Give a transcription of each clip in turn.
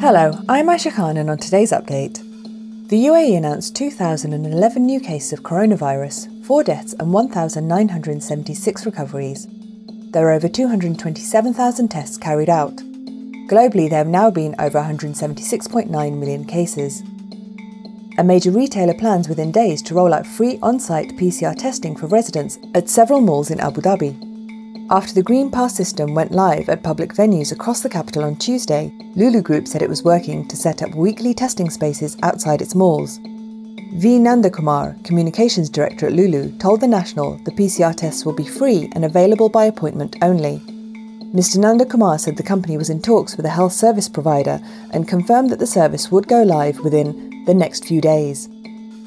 Hello, I'm Aisha Khan, and on today's update, the UAE announced 2,011 new cases of coronavirus, 4 deaths, and 1,976 recoveries. There are over 227,000 tests carried out. Globally, there have now been over 176.9 million cases. A major retailer plans within days to roll out free on site PCR testing for residents at several malls in Abu Dhabi. After the Green Pass system went live at public venues across the capital on Tuesday, Lulu Group said it was working to set up weekly testing spaces outside its malls. V. Nandakumar, Communications Director at Lulu, told The National the PCR tests will be free and available by appointment only. Mr. Nandakumar said the company was in talks with a health service provider and confirmed that the service would go live within the next few days.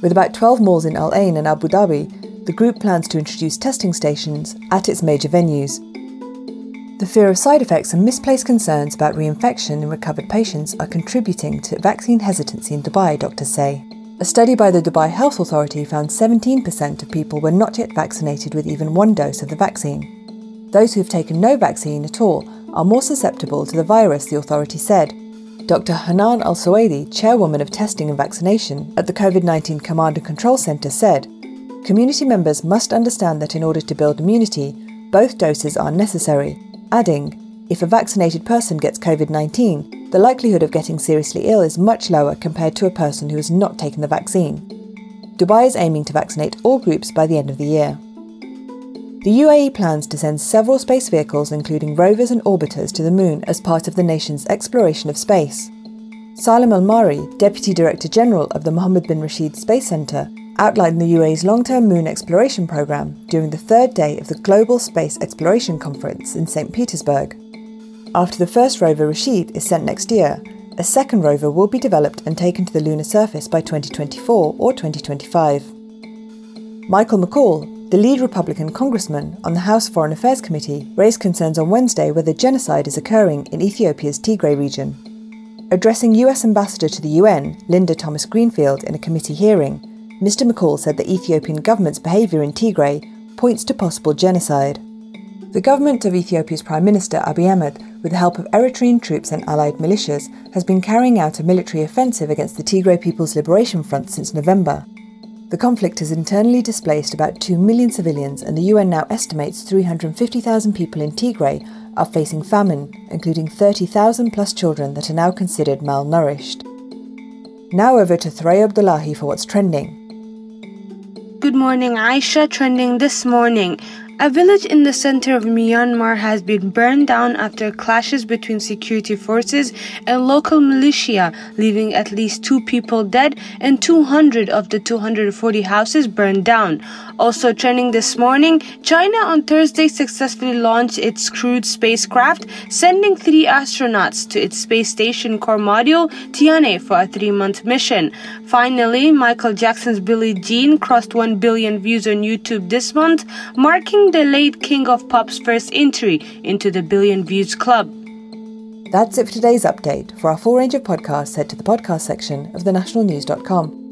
With about 12 malls in Al Ain and Abu Dhabi, the group plans to introduce testing stations at its major venues. The fear of side effects and misplaced concerns about reinfection in recovered patients are contributing to vaccine hesitancy in Dubai, doctors say. A study by the Dubai Health Authority found 17% of people were not yet vaccinated with even one dose of the vaccine. Those who have taken no vaccine at all are more susceptible to the virus, the authority said. Dr. Hanan Al Suwaidi, chairwoman of testing and vaccination at the COVID 19 Command and Control Centre, said Community members must understand that in order to build immunity, both doses are necessary, adding, if a vaccinated person gets COVID 19, the likelihood of getting seriously ill is much lower compared to a person who has not taken the vaccine. Dubai is aiming to vaccinate all groups by the end of the year. The UAE plans to send several space vehicles, including rovers and orbiters, to the moon as part of the nation's exploration of space. Salim Al Mari, Deputy Director General of the Mohammed bin Rashid Space Centre, outlined the UAE's long term moon exploration programme during the third day of the Global Space Exploration Conference in St. Petersburg. After the first rover, Rashid, is sent next year, a second rover will be developed and taken to the lunar surface by 2024 or 2025. Michael McCaul, the lead Republican congressman on the House Foreign Affairs Committee, raised concerns on Wednesday whether genocide is occurring in Ethiopia's Tigray region. Addressing US Ambassador to the UN, Linda Thomas Greenfield, in a committee hearing, Mr. McCaul said the Ethiopian government's behaviour in Tigray points to possible genocide. The government of Ethiopia's Prime Minister Abiy Ahmed, with the help of Eritrean troops and allied militias, has been carrying out a military offensive against the Tigray People's Liberation Front since November. The conflict has internally displaced about 2 million civilians, and the UN now estimates 350,000 people in Tigray are facing famine, including 30,000 plus children that are now considered malnourished. Now over to Thray Abdullahi for what's trending. Good morning, Aisha. Trending this morning. A village in the center of Myanmar has been burned down after clashes between security forces and local militia, leaving at least two people dead and 200 of the 240 houses burned down. Also trending this morning, China on Thursday successfully launched its crewed spacecraft, sending three astronauts to its space station core module Tianhe for a three-month mission. Finally, Michael Jackson's Billie Jean crossed 1 billion views on YouTube this month, marking the late king of pop's first entry into the billion views club. That's it for today's update. For our full range of podcasts, head to the podcast section of thenationalnews.com.